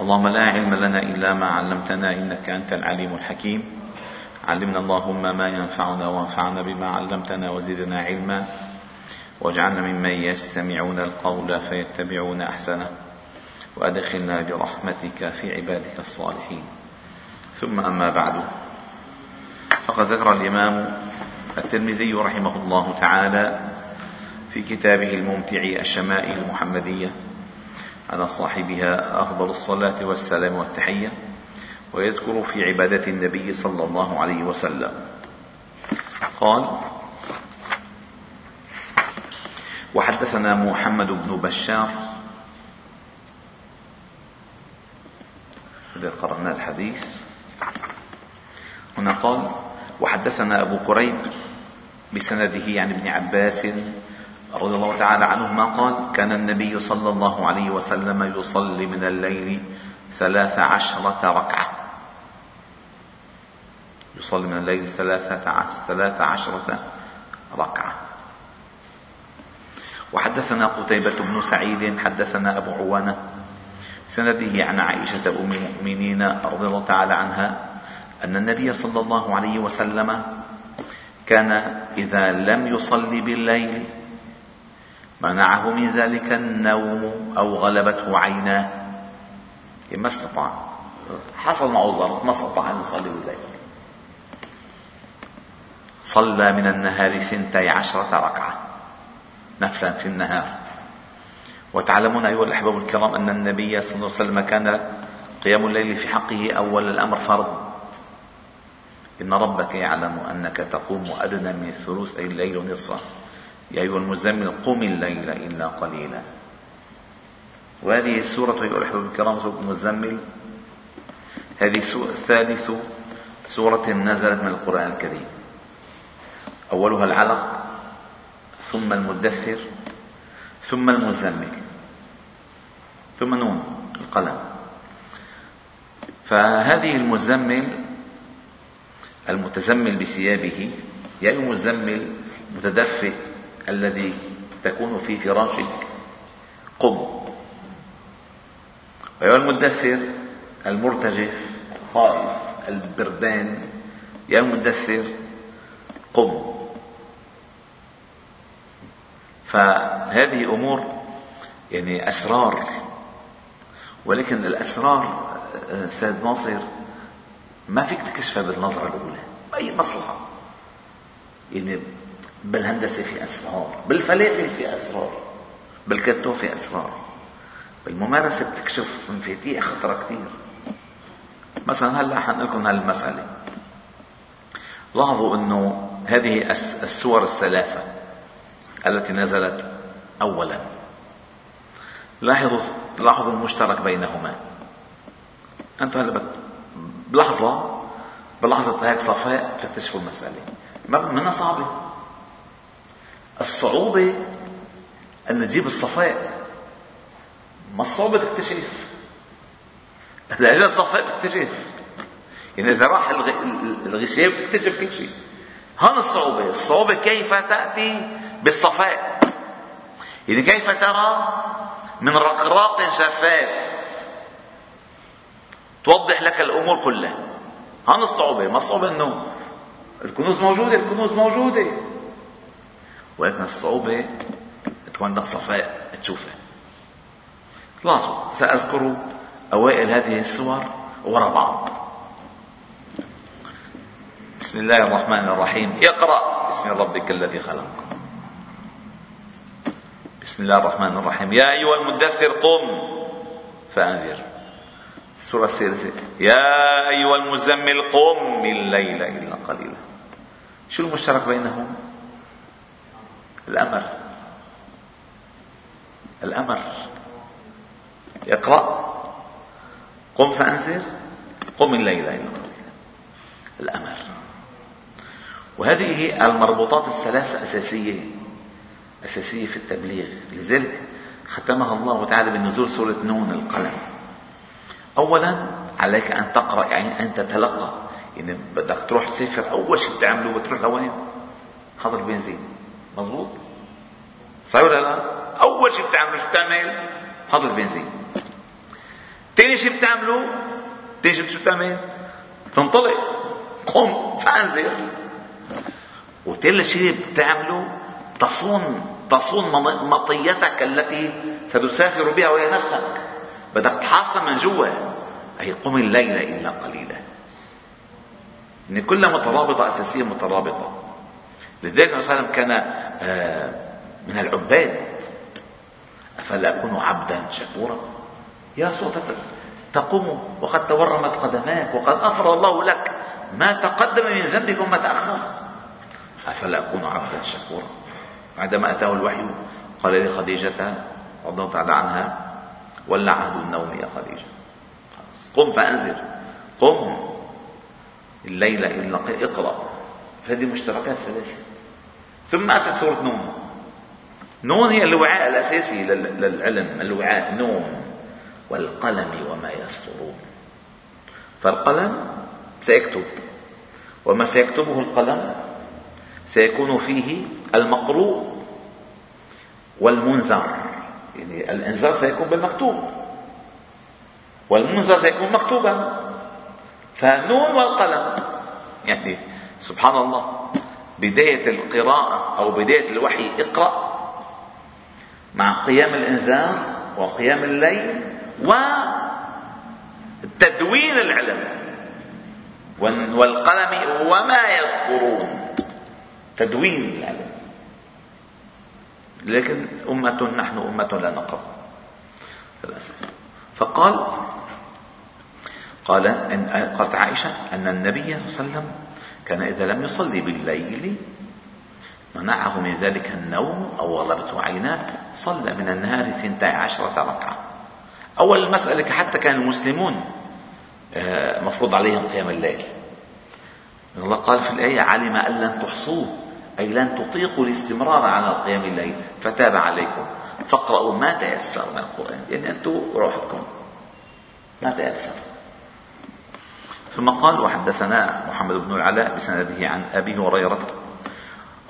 اللهم لا علم لنا إلا ما علمتنا إنك أنت العليم الحكيم. علمنا اللهم ما ينفعنا وانفعنا بما علمتنا وزدنا علما. واجعلنا ممن يستمعون القول فيتبعون أحسنه. وأدخلنا برحمتك في عبادك الصالحين. ثم أما بعد. فقد ذكر الإمام الترمذي رحمه الله تعالى في كتابه الممتع الشمائل المحمدية. على صاحبها أفضل الصلاة والسلام والتحية ويذكر في عبادة النبي صلى الله عليه وسلم. قال وحدثنا محمد بن بشار. إذا قرأنا الحديث. هنا قال وحدثنا أبو كريب بسنده عن ابن عباس رضي الله تعالى عنهما قال كان النبي صلى الله عليه وسلم يصلي من الليل ثلاث عشرة ركعة. يصلي من الليل ثلاثة ثلاث عشرة ركعة. وحدثنا قتيبة بن سعيد حدثنا أبو عوانة سنده عن عائشة أم المؤمنين رضي الله تعالى عنها أن النبي صلى الله عليه وسلم كان إذا لم يصلي بالليل منعه من ذلك النوم أو غلبته عيناه. ما استطاع. حصل معه ظرف ما استطاع أن يصلي بالليل. صلى من النهار ثنتي عشرة ركعة نفلا في النهار. وتعلمون أيها الأحباب الكرام أن النبي صلى الله عليه وسلم كان قيام الليل في حقه أول الأمر فرض. إن ربك يعلم أنك تقوم أدنى من ثلث الليل نصفه. يا أيها المزمل قم الليل إلا قليلا. وهذه السورة أيها الأحباب الكرام سورة المزمل. هذه ثالث سورة نزلت من القرآن الكريم. أولها العلق ثم المدثر ثم المزمل ثم نون القلم. فهذه المزمل المتزمل بثيابه يا المزمل متدفئ الذي تكون في فراشك. قم. ويا المدثر المرتجف الخائف البردان. يا المدثر قم. فهذه أمور يعني أسرار. ولكن الأسرار سيد ناصر ما فيك تكشفها بالنظرة الأولى. اي مصلحة؟ يعني بالهندسة في أسرار بالفلافل في أسرار بالكتو في أسرار. بالممارسة بتكشف مفاتيح خطرة كثير مثلا هلأ حنقول لكم هالمسألة. لاحظوا إنه هذه السور الثلاثة التي نزلت أولا. لاحظوا لاحظوا المشترك بينهما. أنتم هلأ بلحظة بلحظة هيك صفاء بتكتشفوا المسألة. منها صعبة. الصعوبة أن نجيب الصفاء. ما الصعوبة تكتشف؟ إذا الصفاء تكتشف. يعني إذا راح الغشاء تكتشف كل شيء. هون الصعوبة. الصعوبة كيف تأتي بالصفاء؟ يعني كيف ترى من رقراق شفاف توضح لك الأمور كلها. هون الصعوبة. ما الصعوبة أنه الكنوز موجودة الكنوز موجودة. ولكن الصعوبة تكون عندك صفاء تشوفها لاحظوا سأذكر أوائل هذه السور وراء بعض. بسم الله الرحمن الرحيم. اقرأ. بسم ربك الذي خلق. بسم الله الرحمن الرحيم. يا أيها المدثر قم فأنذر. السورة الثالثة يا أيها المزمل قم. الليل إلا قليلا. شو المشترك بينهم؟ الأمر. الأمر. اقرأ. قم فأنذر. قم الليل إلا الأمر. وهذه المربوطات الثلاثة أساسية أساسية في التبليغ. لذلك ختمها الله تعالى بنزول سورة نون القلم. أولا عليك أن تقرأ يعني أن تتلقى. يعني بدك تروح تسافر أول شيء بتعمله بتروح لوين؟ حضر بنزين. مظبوط؟ صحيح ولا لا؟ أول شيء بتعمله شو بتعمل؟ حضر بنزين تاني شيء بتعمله؟ تاني شيء شو بتعمل؟ تنطلق. قم فانذر وثالث شيء بتعمله؟ تصون تصون مطيتك التي ستسافر بها وهي نفسك. بدك تحاصر من جوا. أي قم الليل إلا قليلا. إن كلها مترابطة أساسية مترابطة. لذلك النبي صلى الله عليه وسلم كان آه، من العباد. أفلا أكون عبدا شكورا؟ يا رسول تقوم وقد تورمت قدماك وقد غفر الله لك ما تقدم من ذنبك وما تأخر. أفلا أكون عبدا شكورا؟ عندما أتاه الوحي قال لخديجة رضي الله تعالى عنها ولا عهد النوم يا خديجة. قم فأنذر. قم. الليلة إلا اقرأ. فهذه مشتركات ثلاثة. ثم أتت سورة نون. نون هي الوعاء الأساسي للعلم الوعاء نون. والقلم وما يسطرون. فالقلم سيكتب. وما سيكتبه القلم سيكون فيه المقروء والمنذر. يعني الإنذار سيكون بالمكتوب. والمنذر سيكون مكتوبا. فنون والقلم. يعني سبحان الله. بداية القراءة أو بداية الوحي اقرأ مع قيام الإنذار وقيام الليل وتدوين العلم والقلم وما يذكرون تدوين العلم. لكن أمة نحن أمة لا نقرأ. للأسف فقال قال إن قالت عائشة أن النبي صلى الله عليه وسلم كان إذا لم يصلي بالليل منعه من ذلك النوم أو غلبته عيناه صلى من النهار ثنتي عشرة ركعة. أول المسألة حتى كان المسلمون آه، مفروض عليهم قيام الليل. الله قال في الآية علم أن لن تحصوه أي لن تطيقوا الاستمرار على قيام الليل. فتاب عليكم. فاقرأوا ما تيسر من القرآن. يعني أنتم روحكم. ما تيسر. ثم قال وحدثنا محمد بن العلاء بسنده عن أبي هريرة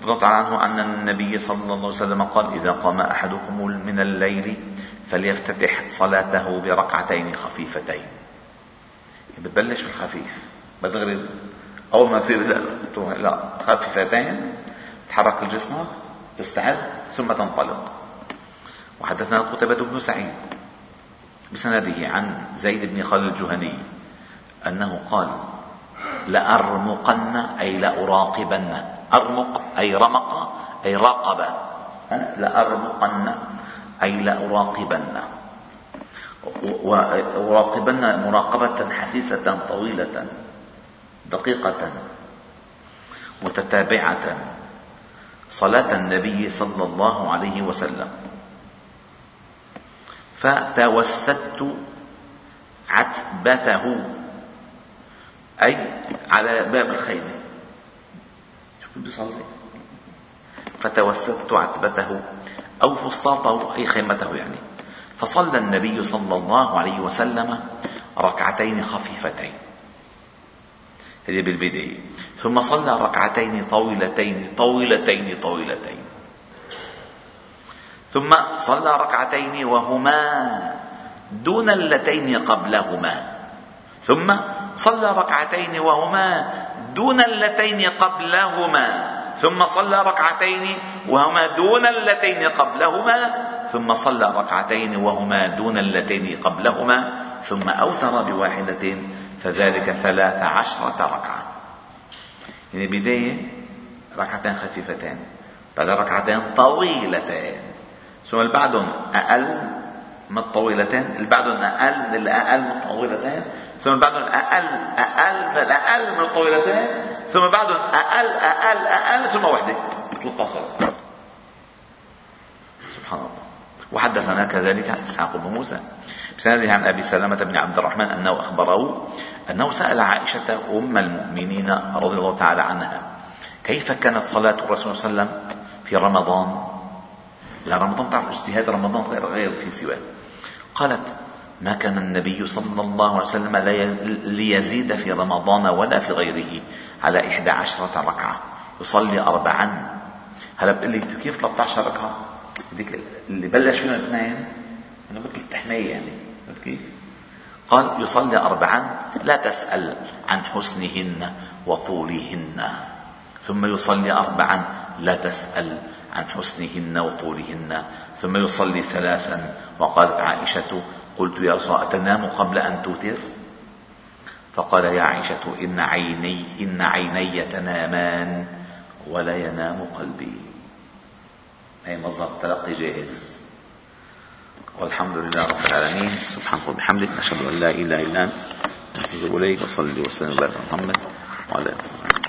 رضي الله عنه أن النبي صلى الله عليه وسلم قال إذا قام أحدكم من الليل فليفتتح صلاته بركعتين خفيفتين. بتبلش بالخفيف بتغرب أول ما تصير لا لا خفيفتين تحرك الجسم تستعد ثم تنطلق. وحدثنا قتيبة بن سعيد بسنده عن زيد بن خالد الجهني أنه قال لأرمقن أي لأراقبن. أرمق أي رمق أي راقب. لأرمقن أي لأراقبن. وأراقبن مراقبة حسيسة طويلة دقيقة متتابعة. صلاة النبي صلى الله عليه وسلم. فتوسدت عتبته. أي على باب الخيمة. شوف بيصلي فتوسدت عتبته أو فسطاطه أي خيمته يعني. فصلى النبي صلى الله عليه وسلم ركعتين خفيفتين. هذه بالبداية. ثم صلى ركعتين طويلتين طويلتين طويلتين. ثم صلى ركعتين وهما دون اللتين قبلهما. ثم صلى ركعتين وهما دون اللتين قبلهما ثم صلى ركعتين وهما دون اللتين قبلهما ثم صلى ركعتين وهما دون اللتين قبلهما ثم أوتر بواحدة فذلك ثلاث عشرة ركعة. يعني بداية ركعتين خفيفتين بعد ركعتين طويلتين ثم بعدهم أقل من الطويلتين اللي بعدهم أقل من الأقل من الطويلتين ثم بعدهم أقل أقل من الأقل من الطويلتين ثم بعدهم أقل أقل أقل ثم وحدة 13 سبحان الله. وحدثنا كذلك إسحاق بن موسى بسنده عن أبي سلمه بن عبد الرحمن أنه أخبره أنه سأل عائشة أم المؤمنين رضي الله تعالى عنها كيف كانت صلاة الرسول صلى الله عليه وسلم في رمضان؟ لا رمضان تعرف اجتهاد رمضان غير غير في سواه. قالت ما كان النبي صلى الله عليه وسلم ليزيد في رمضان ولا في غيره على إحدى عشرة ركعة يصلي أربعا هلا بتقول لي كيف 13 ركعة؟ اللي بلش فيهم اثنين أنا مثل التحمية يعني كيف؟ قال يصلي أربعا لا تسأل عن حسنهن وطولهن ثم يصلي أربعا لا تسأل عن حسنهن وطولهن ثم يصلي ثلاثا. وقالت عائشة قلت يا رسول الله أتنام قبل أن توتر؟ فقال يا عائشة إن عيني إن عيني تنامان ولا ينام قلبي. أي مصدر تلقي جائز. والحمد لله رب العالمين. سبحانك وبحمدك نشهد أن لا إله إلا أنت نستغفرك وصلي وسلم على محمد وعلى آله